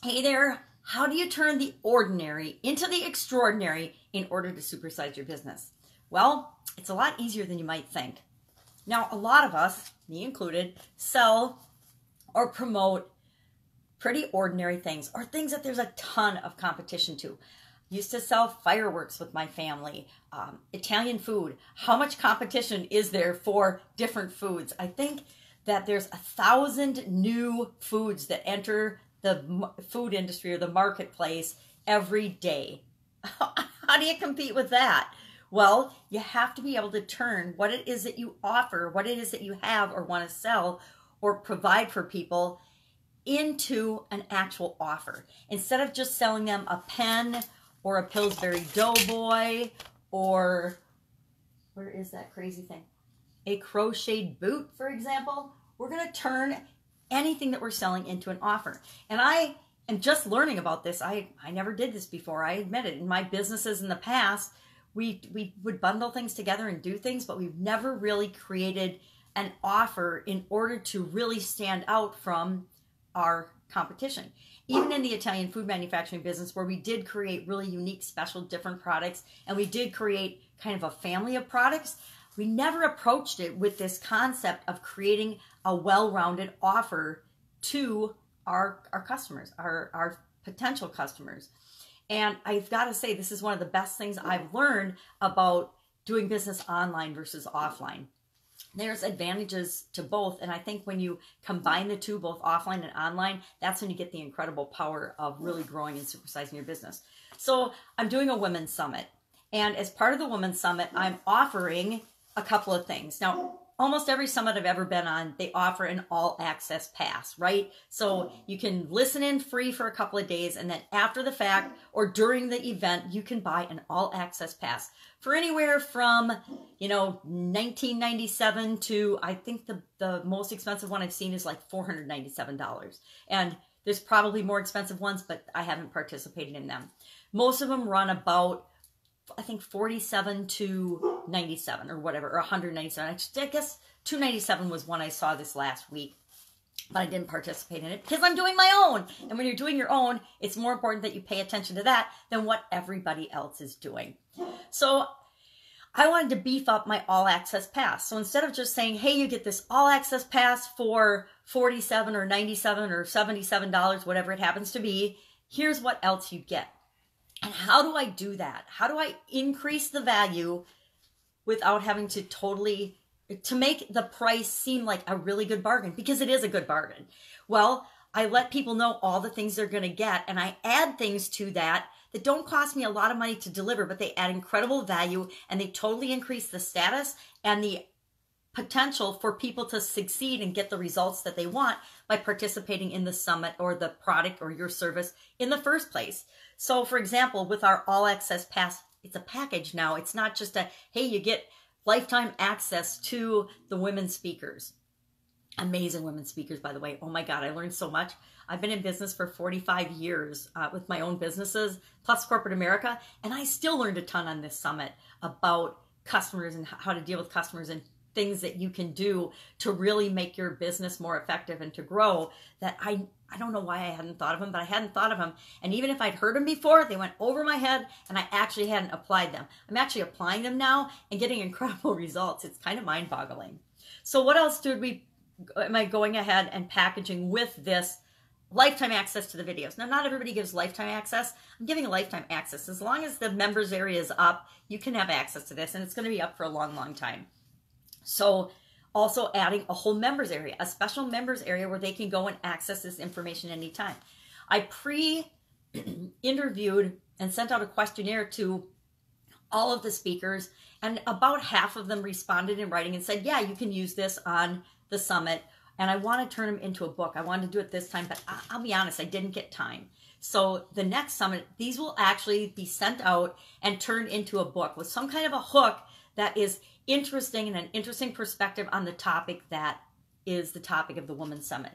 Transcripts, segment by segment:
Hey there, how do you turn the ordinary into the extraordinary in order to supersize your business? Well, it's a lot easier than you might think. Now, a lot of us, me included, sell or promote pretty ordinary things or things that there's a ton of competition to. Used to sell fireworks with my family, um, Italian food. How much competition is there for different foods? I think that there's a thousand new foods that enter the food industry or the marketplace every day. How do you compete with that? Well, you have to be able to turn what it is that you offer, what it is that you have or want to sell or provide for people into an actual offer. Instead of just selling them a pen or a Pillsbury Doughboy or where is that crazy thing? A crocheted boot, for example. We're going to turn anything that we're selling into an offer. And I am just learning about this. I, I never did this before. I admit it. In my businesses in the past, we we would bundle things together and do things, but we've never really created an offer in order to really stand out from our competition. Even in the Italian food manufacturing business, where we did create really unique, special, different products, and we did create kind of a family of products, we never approached it with this concept of creating a well-rounded offer to our our customers, our our potential customers. And I've got to say, this is one of the best things I've learned about doing business online versus offline. There's advantages to both and i think when you combine the two both offline and online that's when you get the incredible power of really growing and supersizing your business. So i'm doing a women's summit and as part of the women's summit i'm offering a couple of things. Now almost every summit I've ever been on, they offer an all access pass, right? So you can listen in free for a couple of days, and then after the fact or during the event, you can buy an all access pass for anywhere from, you know, 1997 to I think the, the most expensive one I've seen is like $497. And there's probably more expensive ones, but I haven't participated in them. Most of them run about I think 47 to 97 or whatever, or 197. I guess 297 was one I saw this last week, but I didn't participate in it because I'm doing my own. And when you're doing your own, it's more important that you pay attention to that than what everybody else is doing. So I wanted to beef up my all access pass. So instead of just saying, hey, you get this all access pass for 47 or 97 or $77, whatever it happens to be, here's what else you get. And how do I do that? How do I increase the value without having to totally to make the price seem like a really good bargain because it is a good bargain. Well, I let people know all the things they're going to get and I add things to that that don't cost me a lot of money to deliver, but they add incredible value and they totally increase the status and the potential for people to succeed and get the results that they want by participating in the summit or the product or your service in the first place. So, for example, with our all access pass, it's a package now. It's not just a, hey, you get lifetime access to the women speakers. Amazing women speakers, by the way. Oh my God, I learned so much. I've been in business for 45 years uh, with my own businesses, plus corporate America, and I still learned a ton on this summit about customers and how to deal with customers and things that you can do to really make your business more effective and to grow that I I don't know why I hadn't thought of them, but I hadn't thought of them. And even if I'd heard them before, they went over my head and I actually hadn't applied them. I'm actually applying them now and getting incredible results. It's kind of mind boggling. So, what else did we, am I going ahead and packaging with this lifetime access to the videos? Now, not everybody gives lifetime access. I'm giving lifetime access. As long as the members area is up, you can have access to this and it's going to be up for a long, long time. So, also adding a whole members area, a special members area where they can go and access this information anytime. I pre interviewed and sent out a questionnaire to all of the speakers, and about half of them responded in writing and said, Yeah, you can use this on the summit. And I want to turn them into a book. I wanted to do it this time, but I'll be honest, I didn't get time. So the next summit, these will actually be sent out and turned into a book with some kind of a hook that is interesting and an interesting perspective on the topic that is the topic of the Women's Summit.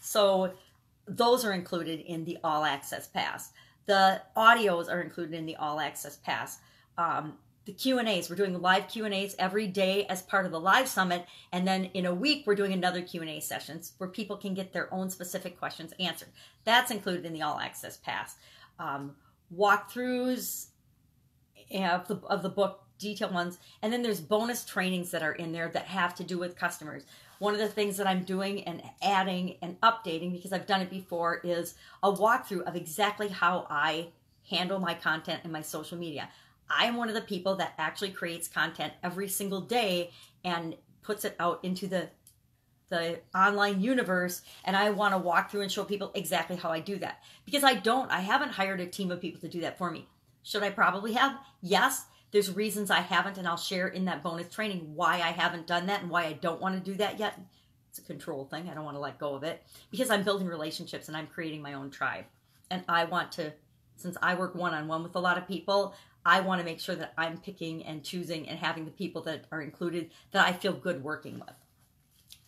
So those are included in the All Access Pass. The audios are included in the All Access Pass. Um, the Q&As. We're doing live Q&As every day as part of the live summit and then in a week we're doing another Q&A sessions where people can get their own specific questions answered. That's included in the all access pass. Um, walkthroughs of the of the book detailed ones and then there's bonus trainings that are in there that have to do with customers one of the things that i'm doing and adding and updating because i've done it before is a walkthrough of exactly how i handle my content and my social media i am one of the people that actually creates content every single day and puts it out into the the online universe and I want to walk through and show people exactly how I do that. Because I don't, I haven't hired a team of people to do that for me. Should I probably have? Yes. There's reasons I haven't, and I'll share in that bonus training why I haven't done that and why I don't want to do that yet. It's a control thing. I don't want to let go of it because I'm building relationships and I'm creating my own tribe. And I want to, since I work one on one with a lot of people, I want to make sure that I'm picking and choosing and having the people that are included that I feel good working with.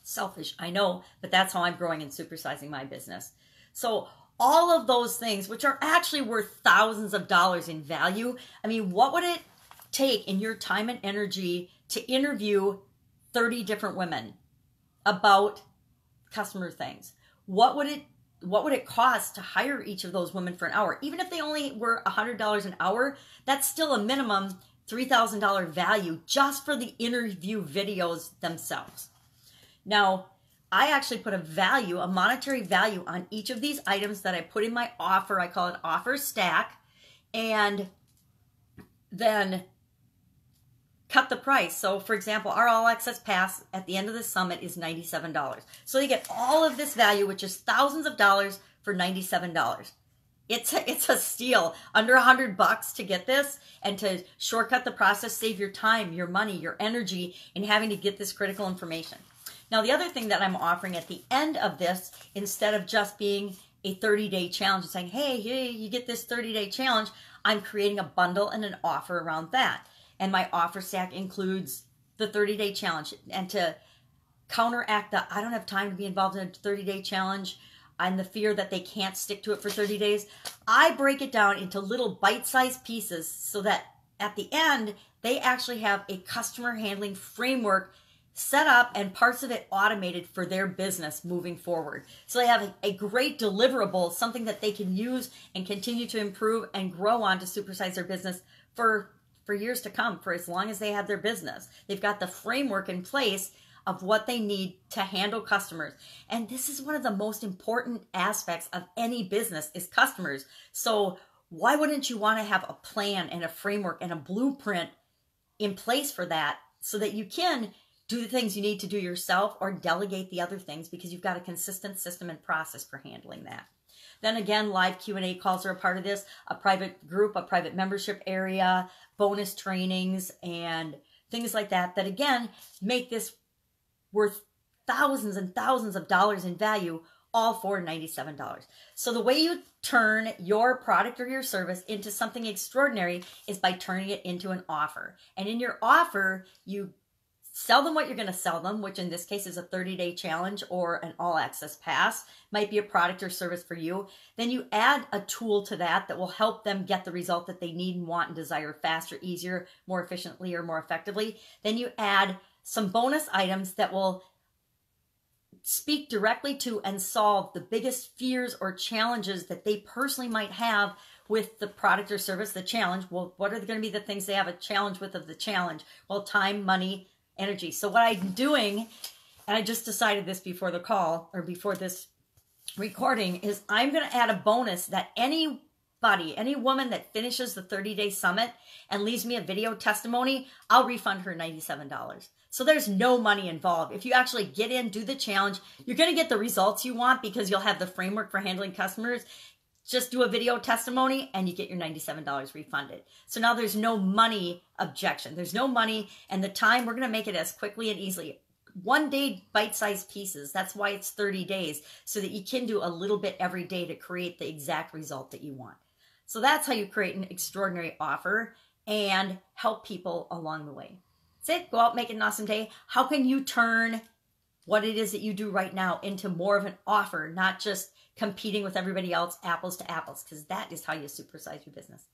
Selfish, I know, but that's how I'm growing and supersizing my business. So all of those things, which are actually worth thousands of dollars in value. I mean, what would it take in your time and energy to interview 30 different women about customer things? What would it what would it cost to hire each of those women for an hour? Even if they only were $100 an hour, that's still a minimum $3,000 value just for the interview videos themselves. Now, I actually put a value, a monetary value on each of these items that I put in my offer. I call it offer stack. And then cut the price. So, for example, our all access pass at the end of the summit is $97. So, you get all of this value, which is thousands of dollars for $97. It's a, it's a steal. Under a hundred bucks to get this and to shortcut the process, save your time, your money, your energy in having to get this critical information. Now, the other thing that I'm offering at the end of this, instead of just being a 30 day challenge and saying, hey, hey, you get this 30 day challenge, I'm creating a bundle and an offer around that. And my offer stack includes the 30 day challenge. And to counteract the I don't have time to be involved in a 30 day challenge and the fear that they can't stick to it for 30 days, I break it down into little bite sized pieces so that at the end, they actually have a customer handling framework set up and parts of it automated for their business moving forward. So they have a, great deliverable, something that they can use and continue to improve and grow on to supersize their business for for years to come, for as long as they have their business. They've got the framework in place of what they need to handle customers. And this is one of the most important aspects of any business is customers. So why wouldn't you want to have a plan and a framework and a blueprint in place for that so that you can do the things you need to do yourself or delegate the other things because you've got a consistent system and process for handling that. Then again, live Q&A calls are a part of this, a private group, a private membership area, bonus trainings and things like that that again make this worth thousands and thousands of dollars in value all for $97. So the way you turn your product or your service into something extraordinary is by turning it into an offer. And in your offer, you sell them what you're going to sell them, which in this case is a 30 day challenge or an all access pass, might be a product or service for you. Then you add a tool to that that will help them get the result that they need and want and desire faster, easier, more efficiently, or more effectively. Then you add some bonus items that will speak directly to and solve the biggest fears or challenges that they personally might have with the product or service, the challenge. Well, what are going to be the things they have a challenge with of the challenge? Well, time, money, energy. So what I'm doing, and I just decided this before the call or before this recording, is I'm going to add a bonus that anybody, any woman that finishes the 30 day summit and leaves me a video testimony, I'll refund her $97. So there's no money involved. If you actually get in, do the challenge, you're going to get the results you want because you'll have the framework for handling customers just do a video testimony and you get your $97 refunded. So now there's no money objection. There's no money and the time we're going to make it as quickly and easily. One day bite-sized pieces. That's why it's 30 days so that you can do a little bit every day to create the exact result that you want. So that's how you create an extraordinary offer and help people along the way. That's it. Go out, make it an awesome day. How can you turn what it is that you do right now into more of an offer, not just competing with everybody else, apples to apples, because that is how you supersize your business.